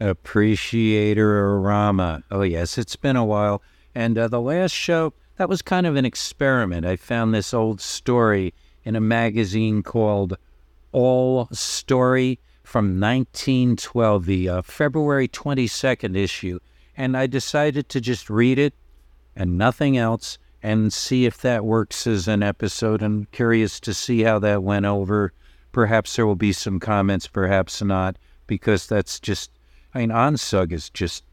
Appreciator Rama. Oh, yes, it's been a while. And uh, the last show, that was kind of an experiment. I found this old story in a magazine called All Story from 1912, the uh, February 22nd issue. And I decided to just read it and nothing else and see if that works as an episode. I'm curious to see how that went over. Perhaps there will be some comments, perhaps not, because that's just I mean, ONSUG is just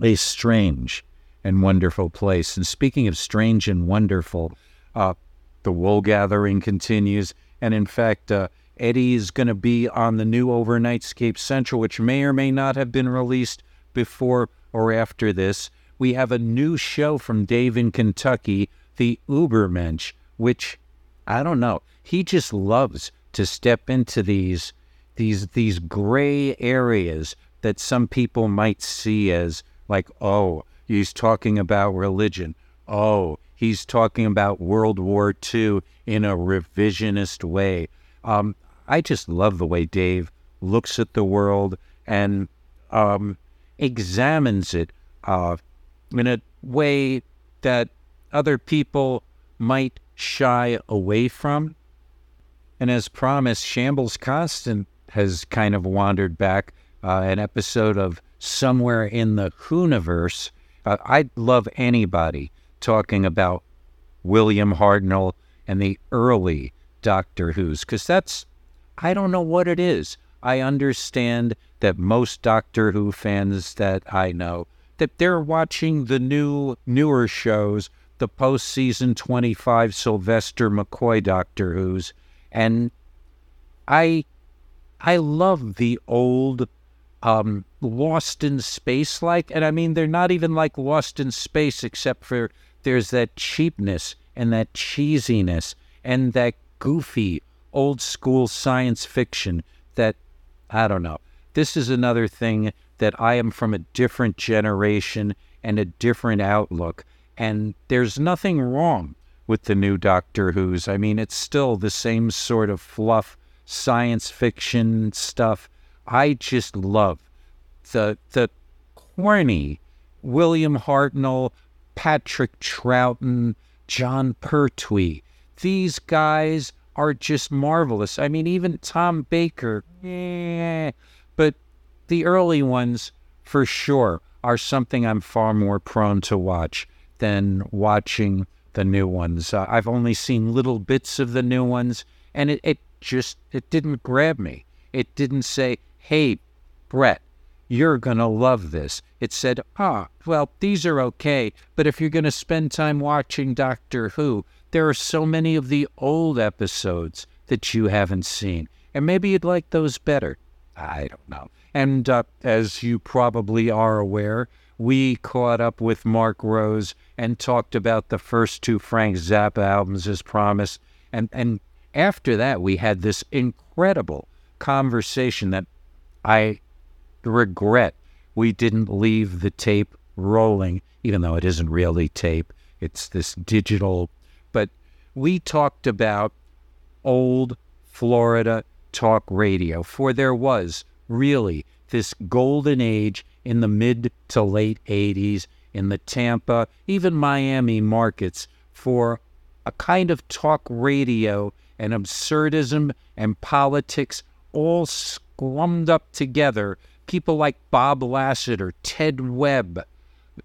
a strange and wonderful place. And speaking of strange and wonderful, uh, the wool gathering continues. And in fact, uh, Eddie is going to be on the new Overnightscape Central, which may or may not have been released before or after this. We have a new show from Dave in Kentucky, The Ubermensch, which I don't know. He just loves to step into these these these gray areas that some people might see as like, oh, he's talking about religion. Oh, he's talking about World War II in a revisionist way. Um, I just love the way Dave looks at the world and um, examines it uh, in a way that other people might shy away from. And as promised, Shambles Constant has kind of wandered back uh, an episode of Somewhere in the Whoniverse. Uh, I'd love anybody talking about William Hartnell and the early Doctor Who's, because that's, I don't know what it is. I understand that most Doctor Who fans that I know, that they're watching the new, newer shows, the post season 25 Sylvester McCoy Doctor Who's, and I, I love the old um, lost in space like. And I mean, they're not even like lost in space, except for there's that cheapness and that cheesiness and that goofy old school science fiction that, I don't know. This is another thing that I am from a different generation and a different outlook. And there's nothing wrong with the new Doctor Who's. I mean, it's still the same sort of fluff, science fiction stuff I just love the the corny William Hartnell, Patrick Troughton, Jon Pertwee. These guys are just marvelous. I mean, even Tom Baker, but the early ones, for sure, are something I'm far more prone to watch than watching the new ones. Uh, I've only seen little bits of the new ones, and it, it just it didn't grab me. It didn't say, hey, Brett, you're going to love this. It said, ah, well, these are okay, but if you're going to spend time watching Doctor Who, there are so many of the old episodes that you haven't seen, and maybe you'd like those better. I don't know. And uh, as you probably are aware, we caught up with Mark Rose and talked about the first two Frank Zappa albums as promised. And, and after that, we had this incredible conversation that I regret we didn't leave the tape rolling, even though it isn't really tape. It's this digital. But we talked about old Florida talk radio, for there was really this golden age in the mid to late 80s in the Tampa, even Miami markets for a kind of talk radio and absurdism and politics all glummed up together people like Bob Lassiter, Ted Webb,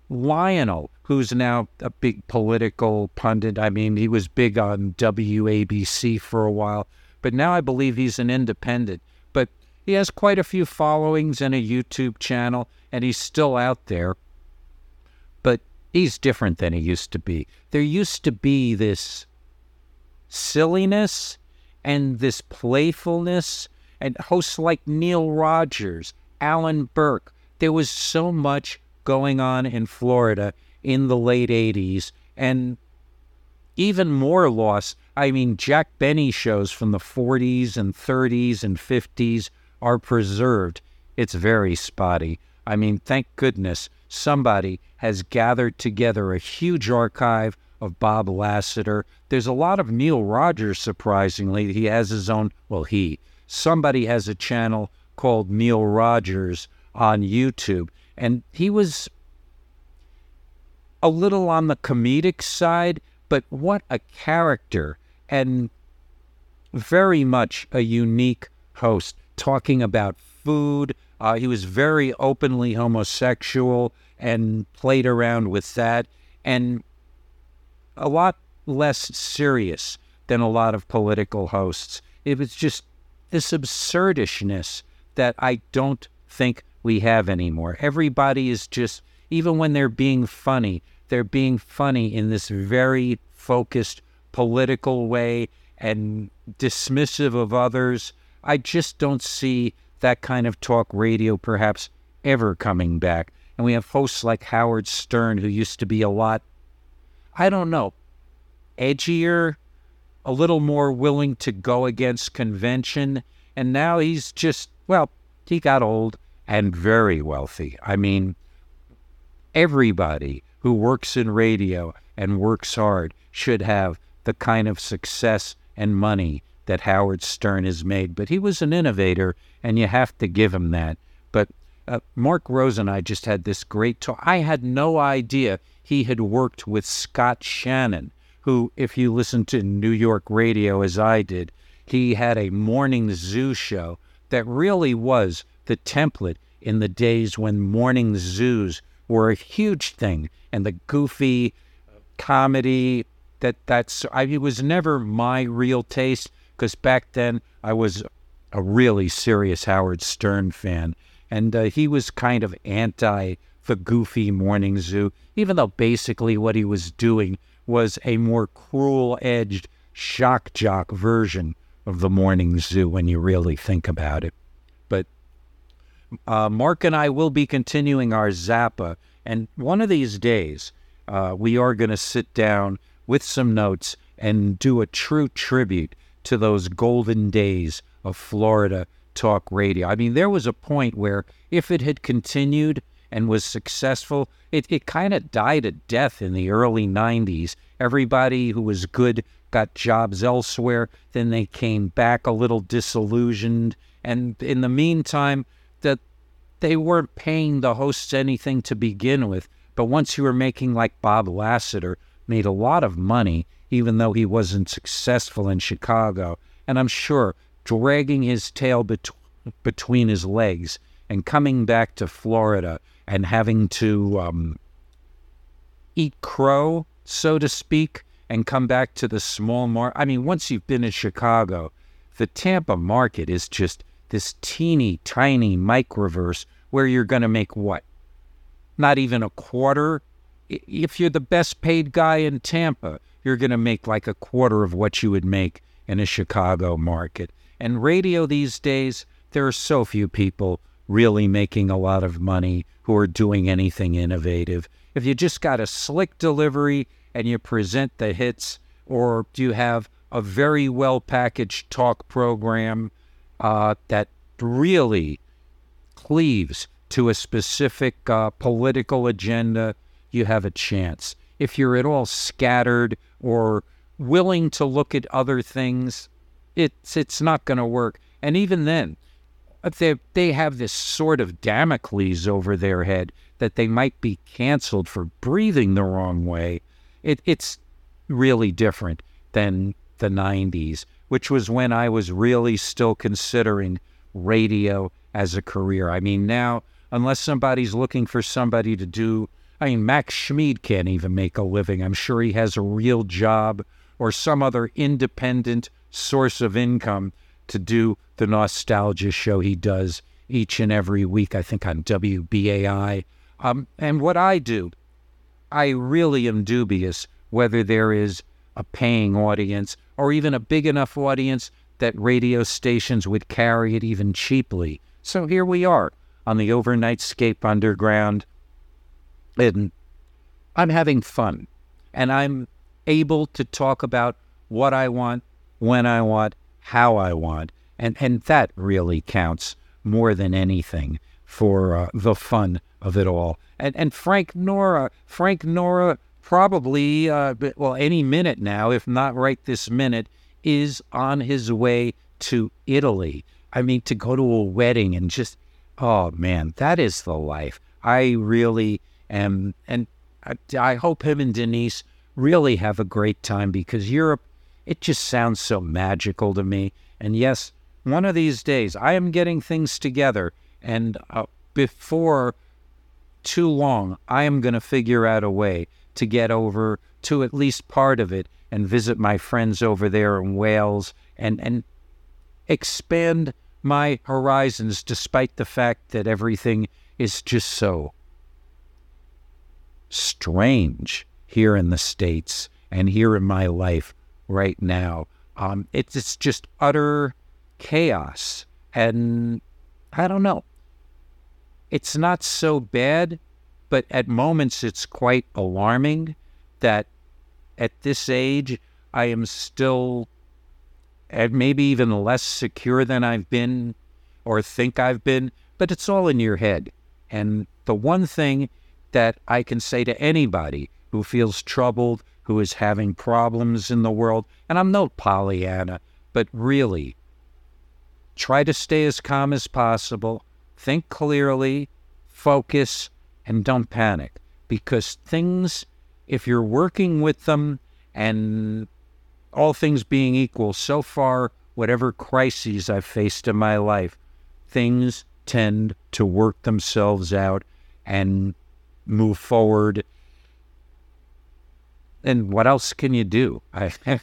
Lionel, who's now a big political pundit. I mean, he was big on WABC for a while, but now I believe he's an independent. But he has quite a few followings and a YouTube channel, and he's still out there. But he's different than he used to be. There used to be this silliness and this playfulness and hosts like Neil Rogers, Alan Burke. There was so much going on in Florida in the late 80s and even more loss. I mean, Jack Benny shows from the 40s and 30s and 50s are preserved. It's very spotty. I mean, thank goodness somebody has gathered together a huge archive of Bob Lassiter. There's a lot of Neil Rogers, surprisingly. He has his own, well, he, somebody has a channel called Neil Rogers on YouTube. And he was a little on the comedic side, but what a character and very much a unique host talking about food. Uh, he was very openly homosexual and played around with that, and a lot less serious than a lot of political hosts. It was just this absurdishness that I don't think we have anymore. Everybody is just, even when they're being funny, they're being funny in this very focused political way and dismissive of others. I just don't see that kind of talk radio perhaps ever coming back. And we have hosts like Howard Stern, who used to be a lot, I don't know, edgier, a little more willing to go against convention. And now he's just, well, he got old and very wealthy. I mean, everybody who works in radio and works hard should have the kind of success and money that Howard Stern has made. But he was an innovator, and you have to give him that. But uh, Mark Rose and I just had this great talk. I had no idea he had worked with Scott Shannon, who, if you listen to New York radio as I did, he had a morning zoo show that really was the template in the days when morning zoos were a huge thing and the goofy comedy that that's I, it was never my real taste because back then I was a really serious Howard Stern fan. And uh, he was kind of anti the goofy morning zoo even though basically what he was doing was a more cruel edged shock jock version of the morning zoo when you really think about it but uh, Mark and I will be continuing our Zappa, and one of these days uh, we are going to sit down with some notes and do a true tribute to those golden days of Florida talk radio. I mean, there was a point where if it had continued and was successful, it, it kind of died a death in the early 90s. Everybody who was good got jobs elsewhere. Then they came back a little disillusioned. And in the meantime, that they weren't paying the hosts anything to begin with. But once you were making like Bob Lassiter, made a lot of money, even though he wasn't successful in Chicago. And I'm sure dragging his tail bet- between his legs and coming back to Florida and having to um, eat crow, so to speak, and come back to the small market. I mean, once you've been in Chicago, the Tampa market is just this teeny tiny microverse where you're going to make what? Not even a quarter. If you're the best paid guy in Tampa, you're going to make like a quarter of what you would make in a Chicago market. And radio these days, there are so few people really making a lot of money who are doing anything innovative. If you just got a slick delivery and you present the hits, or do you have a very well packaged talk program uh, that really cleaves to a specific uh, political agenda, you have a chance. If you're at all scattered or willing to look at other things, it's it's not going to work. And even then, Uh, they they have this sort of Damocles over their head that they might be canceled for breathing the wrong way. It, it's really different than the 90s which was when I was really still considering radio as a career. I mean, now, unless somebody's looking for somebody to do, I mean, Max Schmid can't even make a living. I'm sure he has a real job or some other independent source of income to do the nostalgia show he does each and every week, I think on WBAI. Um, and what I do, I really am dubious whether there is a paying audience or even a big enough audience that radio stations would carry it even cheaply. So here we are on the Overnightscape Underground, and I'm having fun, and I'm able to talk about what I want, when I want, how I want, and and that really counts more than anything for uh, the fun of it all. And and Frank Nora, Frank Nora probably, uh, well, any minute now, if not right this minute, is on his way to Italy. I mean, to go to a wedding and just oh man, that is the life. I really am, and I, I hope him and Denise really have a great time because Europe, it just sounds so magical to me. And yes, one of these days I am getting things together, and uh, before too long, I am going to figure out a way to get over to at least part of it and visit my friends over there in Wales and, and expand my horizons despite the fact that everything is just so strange here in the States and here in my life right now. Um, it's, it's just utter chaos. And I don't know. It's not so bad, but at moments it's quite alarming that at this age I am still and maybe even less secure than I've been or think I've been, but it's all in your head. And the one thing that I can say to anybody who feels troubled, who is having problems in the world, and I'm no Pollyanna, but really try to stay as calm as possible, think clearly, focus, and don't panic because things, if you're working with them and all things being equal, so far, whatever crises I've faced in my life, things tend to work themselves out and move forward. And what else can you do? I,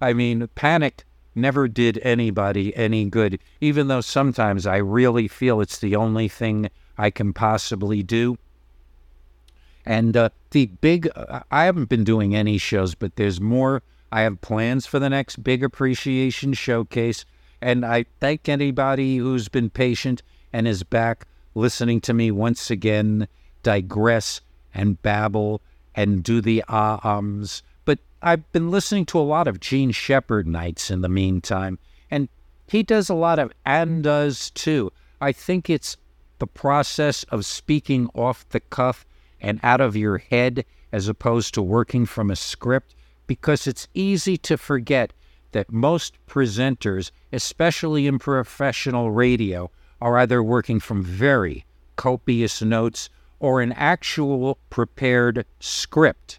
I mean, panic never did anybody any good, even though sometimes I really feel it's the only thing I can possibly do. And uh, the big, uh, I haven't been doing any shows, but there's more I have plans for the next big appreciation showcase. And I thank anybody who's been patient and is back listening to me once again digress and babble and do the ah ums. But I've been listening to a lot of Jean Shepherd nights in the meantime, and he does a lot of and does too. I think it's the process of speaking off the cuff and out of your head as opposed to working from a script because it's easy to forget that most presenters, especially in professional radio, are either working from very copious notes or an actual prepared script.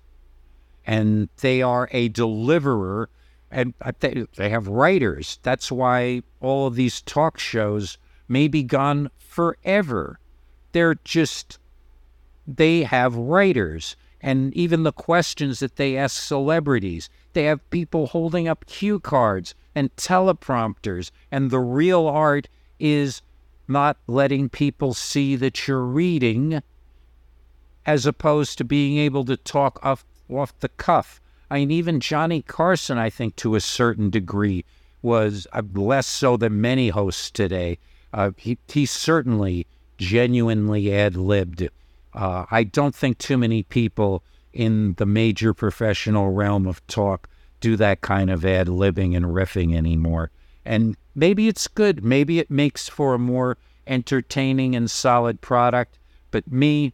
And they are a deliverer and they they have writers. That's why all of these talk shows may be gone forever. They're just, they have writers and even the questions that they ask celebrities. They have people holding up cue cards and teleprompters, and the real art is not letting people see that you're reading as opposed to being able to talk off, off the cuff. I mean, even Johnny Carson, I think, to a certain degree, was uh, less so than many hosts today. Uh, he, he certainly genuinely ad libbed uh, I don't think too many people in the major professional realm of talk do that kind of ad libbing and riffing anymore. And maybe it's good. Maybe it makes for a more entertaining and solid product. But me,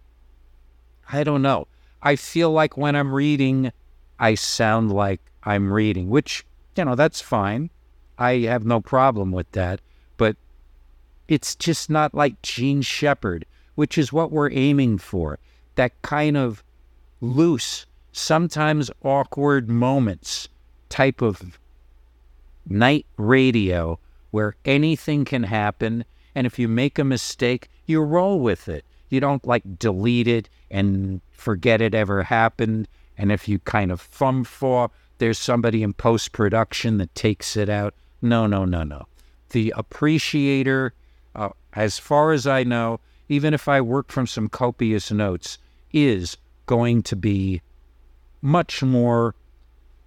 I don't know. I feel like when I'm reading, I sound like I'm reading, which, you know, that's fine. I have no problem with that. But it's just not like Jean Shepherd which is what we're aiming for. That kind of loose, sometimes awkward moments type of night radio where anything can happen. And if you make a mistake, you roll with it. You don't like delete it and forget it ever happened. And if you kind of thumb for, there's somebody in post production that takes it out. No, no, no, no. The appreciator, uh, as far as I know, even if I work from some copious notes, is going to be much more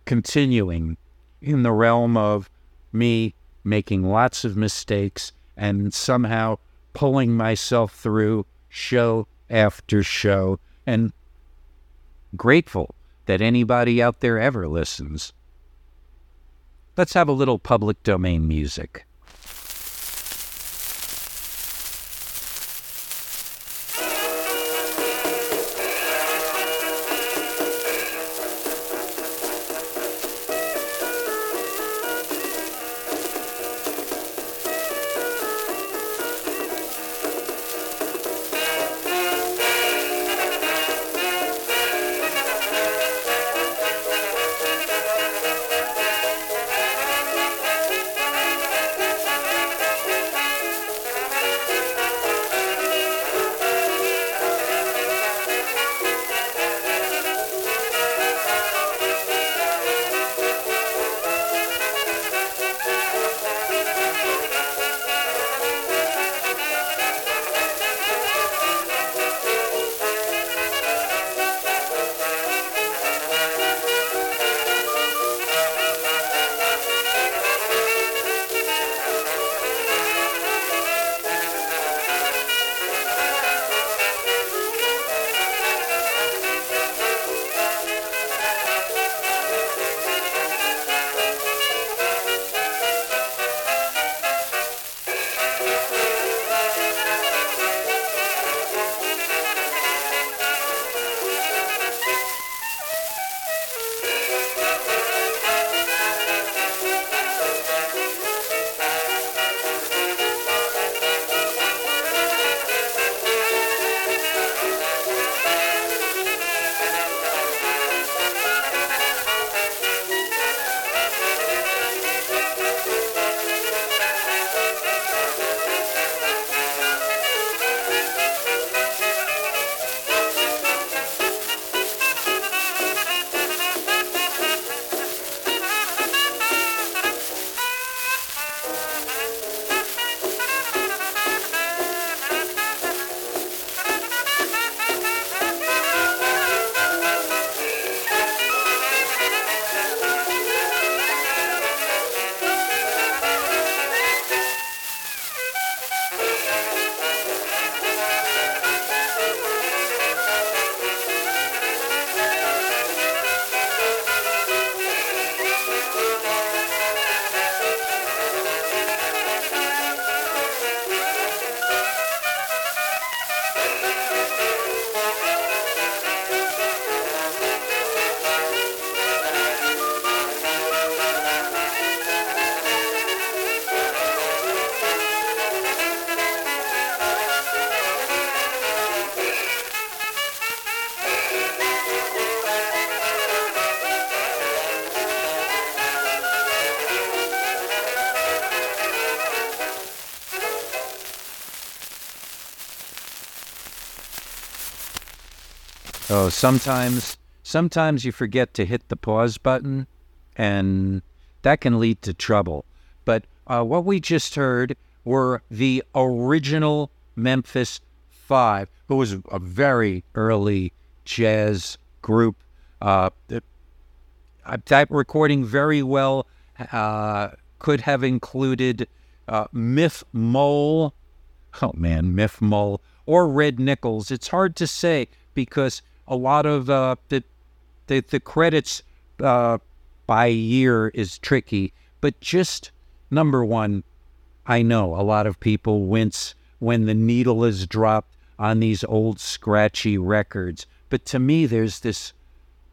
continuing in the realm of me making lots of mistakes and somehow pulling myself through show after show and grateful that anybody out there ever listens. Let's have a little public domain music. Oh, sometimes sometimes you forget to hit the pause button, and that can lead to trouble. But uh, what we just heard were the original Memphis Five, who was a very early jazz group. Uh, that recording very well uh, could have included uh, Miff Mole. Oh man, Miff Mole or Red Nichols. It's hard to say because a lot of uh, the, the the credits uh, by year is tricky. But just number one, I know a lot of people wince when the needle is dropped on these old scratchy records. But to me, there's this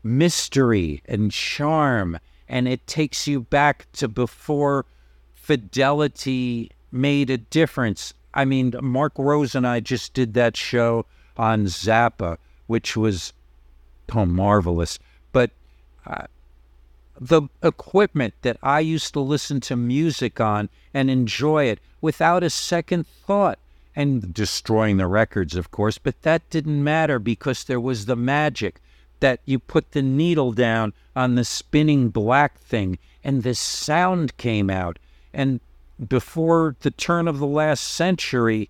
mystery and charm, and it takes you back to before fidelity made a difference. I mean, Mark Rose and I just did that show on Zappa, which was oh, marvelous. But uh, the equipment that I used to listen to music on and enjoy it without a second thought and destroying the records, of course, but that didn't matter because there was the magic that you put the needle down on the spinning black thing and this sound came out. And before the turn of the last century,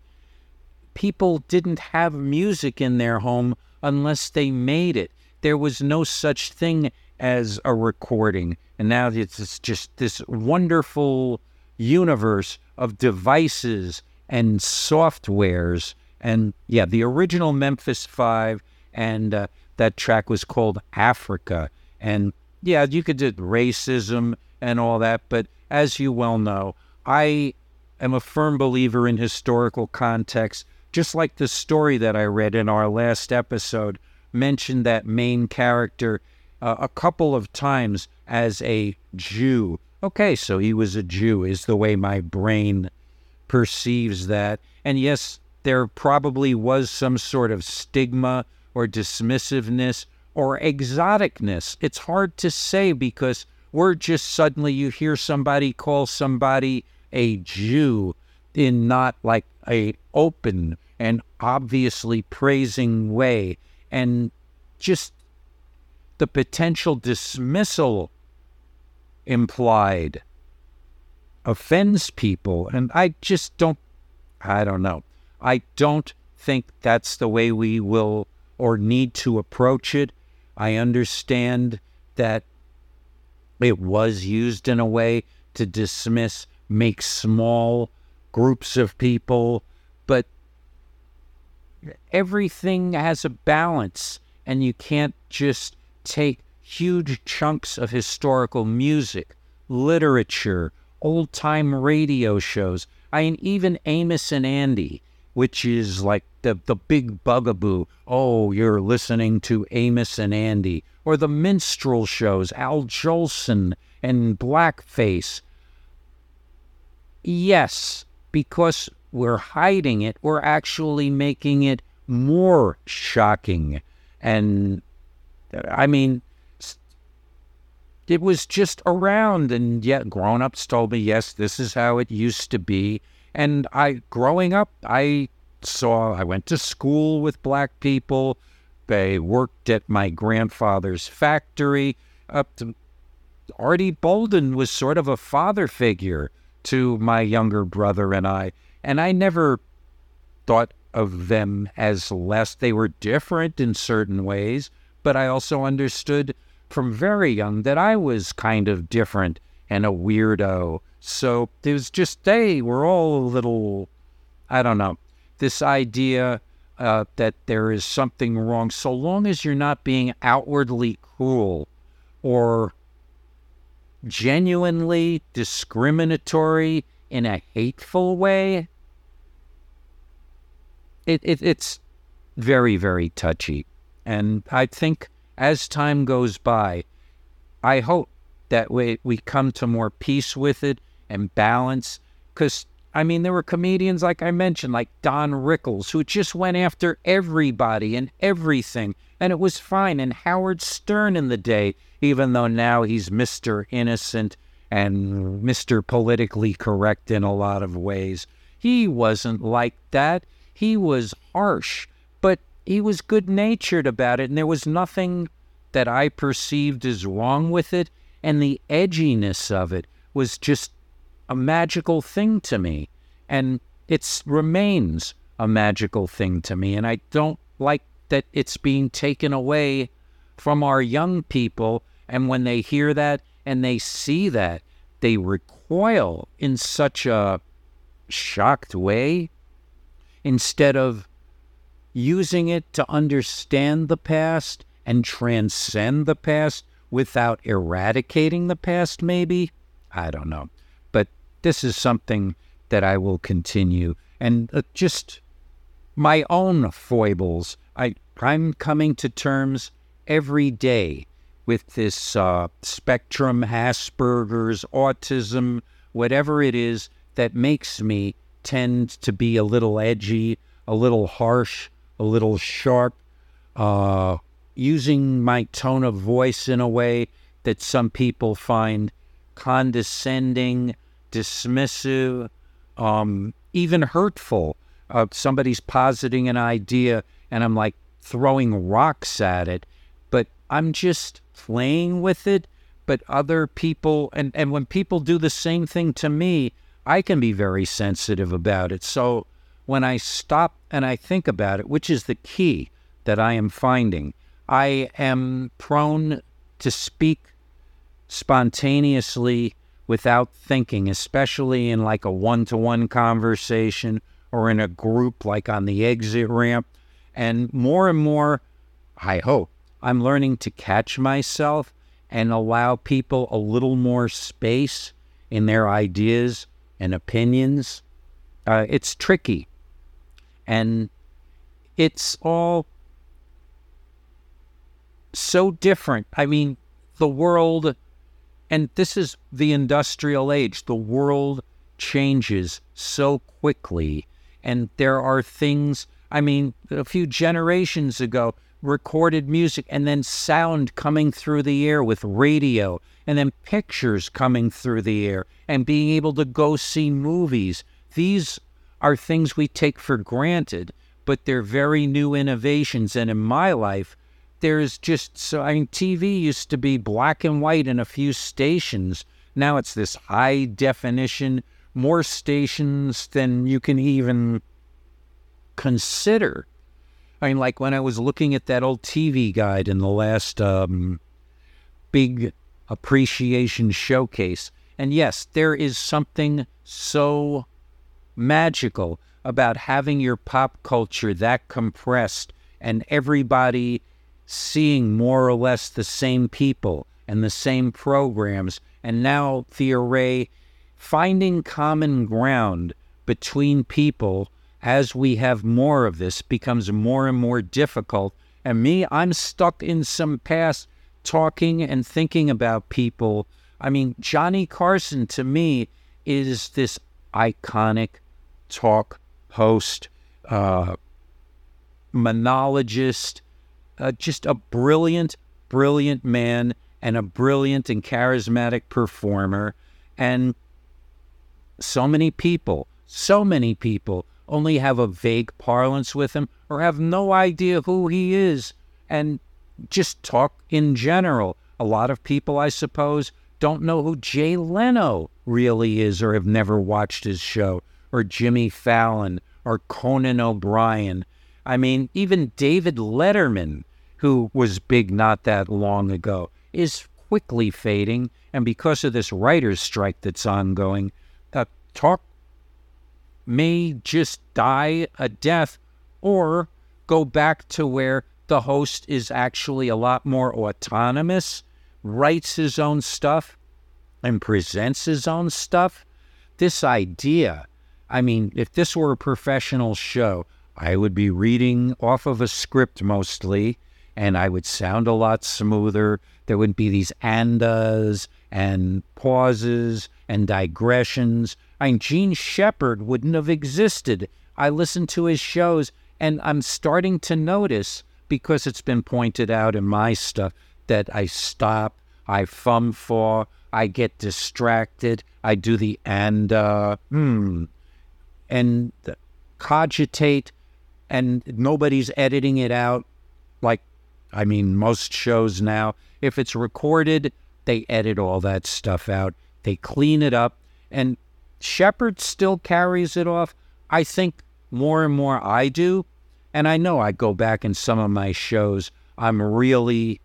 people didn't have music in their home unless they made it. There was no such thing as a recording. And now it's just this wonderful universe of devices and softwares. And yeah, the original Memphis Five, and uh, that track was called Africa. And yeah, you could do racism and all that, but as you well know, I am a firm believer in historical context, just like the story that I read in our last episode mentioned that main character uh, a couple of times as a Jew. Okay, so he was a Jew, is the way my brain perceives that. And yes, there probably was some sort of stigma or dismissiveness or exoticness. It's hard to say because we're just suddenly you hear somebody call somebody a Jew in not like a open and obviously praising way and just the potential dismissal implied offends people. And I just don't, I don't know. I don't think that's the way we will or need to approach it. I understand that it was used in a way to dismiss, make small groups of people, everything has a balance, and you can't just take huge chunks of historical music, literature, old time radio shows. I mean, even Amos and Andy, which is like the, the big bugaboo. Oh, you're listening to Amos and Andy. Or the minstrel shows, Al Jolson and Blackface. Yes, because we're hiding it, we're actually making it more shocking and uh, I mean, it was just around, and yet grown ups told me, yes, this is how it used to be. And I, growing up, I saw, I went to school with black people. They worked at my grandfather's factory. Up to Artie Bolden was sort of a father figure to my younger brother and I. And I never thought of them as less. They were different in certain ways but I also understood from very young that I was kind of different and a weirdo. So it was just, they we're all a little, I don't know, this idea uh, that there is something wrong, so long as you're not being outwardly cruel or genuinely discriminatory in a hateful way, it, it, it's very, very touchy. And I think as time goes by, I hope that we, we come to more peace with it and balance. Because, I mean, there were comedians, like I mentioned, like Don Rickles, who just went after everybody and everything, and it was fine. And Howard Stern in the day, even though now he's Mr. Innocent and Mr. Politically Correct in a lot of ways, he wasn't like that. He was harsh but he was good natured about it, and there was nothing that I perceived as wrong with it. And the edginess of it was just a magical thing to me. And it remains a magical thing to me. And I don't like that it's being taken away from our young people. And when they hear that and they see that, they recoil in such a shocked way instead of using it to understand the past and transcend the past without eradicating the past, maybe? I don't know. But this is something that I will continue. And uh, just my own foibles, I, I'm coming to terms every day with this uh, spectrum, Asperger's, autism, whatever it is that makes me tend to be a little edgy, a little harsh, a little sharp, uh, using my tone of voice in a way that some people find condescending, dismissive, um, even hurtful. Uh, somebody's positing an idea and I'm like throwing rocks at it, but I'm just playing with it. But other people, and, and when people do the same thing to me, I can be very sensitive about it. So when I stop and I think about it, which is the key that I am finding, I am prone to speak spontaneously without thinking, especially in like a one to one conversation or in a group like on the exit ramp. And more and more, I hope, I'm learning to catch myself and allow people a little more space in their ideas and opinions. Uh, it's tricky. And it's all so different. I mean, the world, and this is the industrial age, the world changes so quickly. And there are things, I mean, a few generations ago, recorded music and then sound coming through the air with radio and then pictures coming through the air and being able to go see movies. These are things we take for granted, but they're very new innovations. And in my life, there's just so I mean TV used to be black and white in a few stations. Now it's this high definition, more stations than you can even consider. I mean, like when I was looking at that old TV guide in the last um, big appreciation showcase, and yes, there is something so magical about having your pop culture that compressed and everybody seeing more or less the same people and the same programs, and now the array finding common ground between people as we have more of this becomes more and more difficult. And me, I'm stuck in some past talking and thinking about people. I mean, Johnny Carson to me is this iconic talk host, uh, monologist, uh, just a brilliant, brilliant man and a brilliant and charismatic performer. And so many people, so many people only have a vague parlance with him or have no idea who he is and just talk in general. A lot of people, I suppose, don't know who Jay Leno really is or have never watched his show or Jimmy Fallon or Conan O'Brien. I mean, even David Letterman, who was big not that long ago, is quickly fading. And because of this writer's strike that's ongoing, uh, talk may just die a death or go back to where the host is actually a lot more autonomous, writes his own stuff, and presents his own stuff. This idea, I mean, if this were a professional show, I would be reading off of a script mostly, and I would sound a lot smoother. There wouldn't be these andas and pauses and digressions. I mean, Jean Shepherd wouldn't have existed. I listen to his shows, and I'm starting to notice, because it's been pointed out in my stuff, that I stop, I fum for, I get distracted, I do the and, uh, hmm, and cogitate and nobody's editing it out like I mean most shows now. If it's recorded, they edit all that stuff out. They clean it up and Shepherd still carries it off. I think more and more I do. And I know I go back in some of my shows, I'm really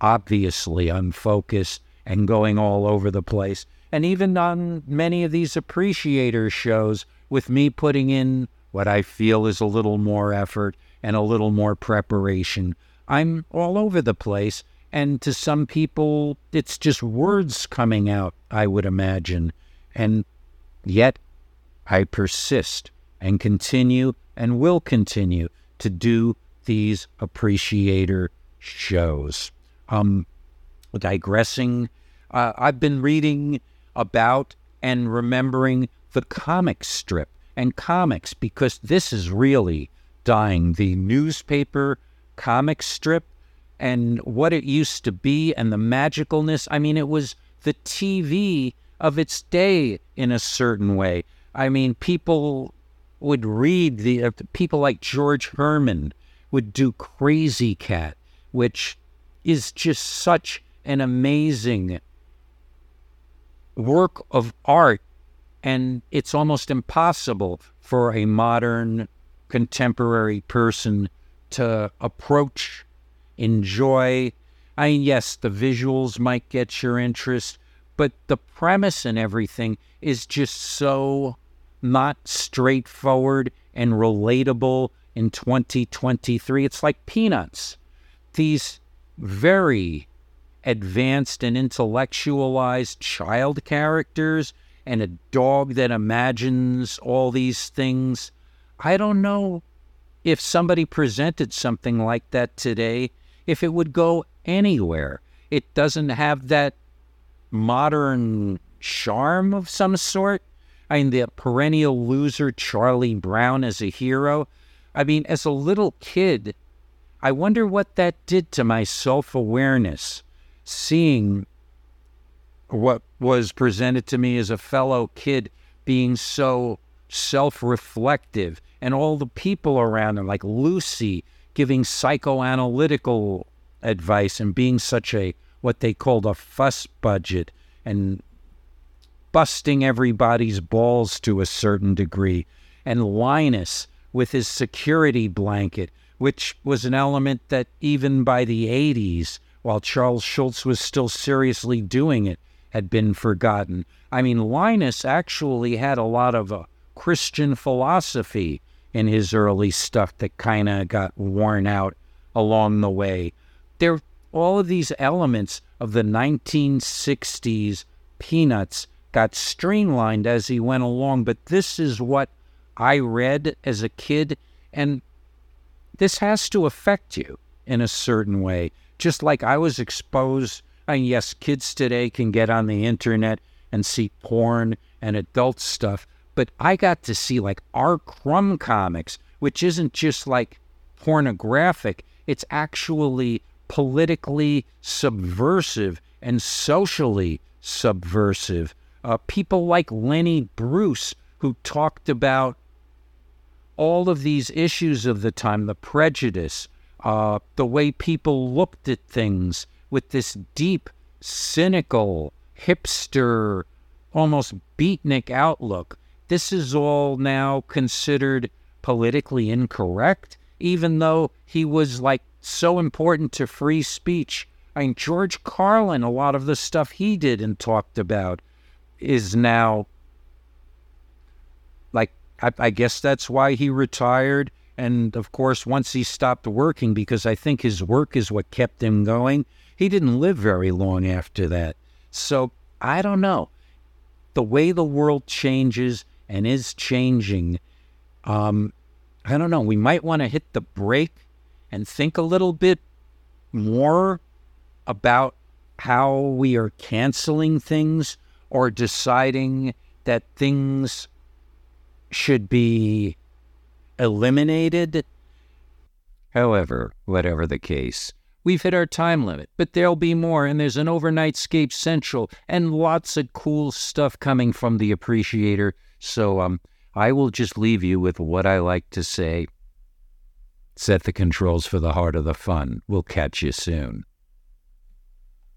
obviously unfocused and going all over the place. And even on many of these appreciator shows, with me putting in what I feel is a little more effort and a little more preparation, I'm all over the place. And to some people, it's just words coming out, I would imagine. And yet, I persist and continue and will continue to do these appreciator shows. Um, digressing, uh, I've been reading about and remembering the comic strip and comics because this is really dying. The newspaper comic strip and what it used to be and the magicalness. I mean, it was the TV of its day in a certain way. I mean, people would read the uh, people like George Herriman would do Krazy Kat, which is just such an amazing work of art, and it's almost impossible for a modern contemporary person to approach, enjoy. I mean, yes, the visuals might get your interest, but the premise and everything is just so not straightforward and relatable in 2023. It's like peanuts. These very advanced and intellectualized child characters and a dog that imagines all these things. I don't know if somebody presented something like that today, if it would go anywhere. It doesn't have that modern charm of some sort. I mean, the perennial loser Charlie Brown as a hero. I mean, as a little kid, I wonder what that did to my self awareness, seeing what was presented to me as a fellow kid being so self reflective and all the people around him, like Lucy, giving psychoanalytical advice and being such a what they called a fuss budget and busting everybody's balls to a certain degree, and Linus with his security blanket, which was an element that even by the 80s, while Charles Schulz was still seriously doing it, had been forgotten. I mean, Linus actually had a lot of uh, Christian philosophy in his early stuff that kind of got worn out along the way. There, all of these elements of the 1960s Peanuts got streamlined as he went along, but this is what I read as a kid, and this has to affect you in a certain way. Just like I was exposed, and yes, kids today can get on the internet and see porn and adult stuff, but I got to see like R. Crumb comics, which isn't just like pornographic, it's actually politically subversive and socially subversive. Uh, people like Lenny Bruce, who talked about all of these issues of the time the prejudice, uh, the way people looked at things with this deep, cynical, hipster, almost beatnik outlook. This is all now considered politically incorrect, even though he was like so important to free speech I mean, George Carlin, a lot of the stuff he did and talked about is now like, I, I guess that's why he retired. And of course, once he stopped working, because I think his work is what kept him going, he didn't live very long after that. So I don't know. The way the world changes and is changing, um, I don't know. We might want to hit the brake and think a little bit more about how we are canceling things or deciding that things should be eliminated. However, whatever the case, we've hit our time limit, but there'll be more, and there's an Overnightscape Central and lots of cool stuff coming from the Appreciator. So um, I will just leave you with what I like to say set the controls for the heart of the fun. We'll catch you soon.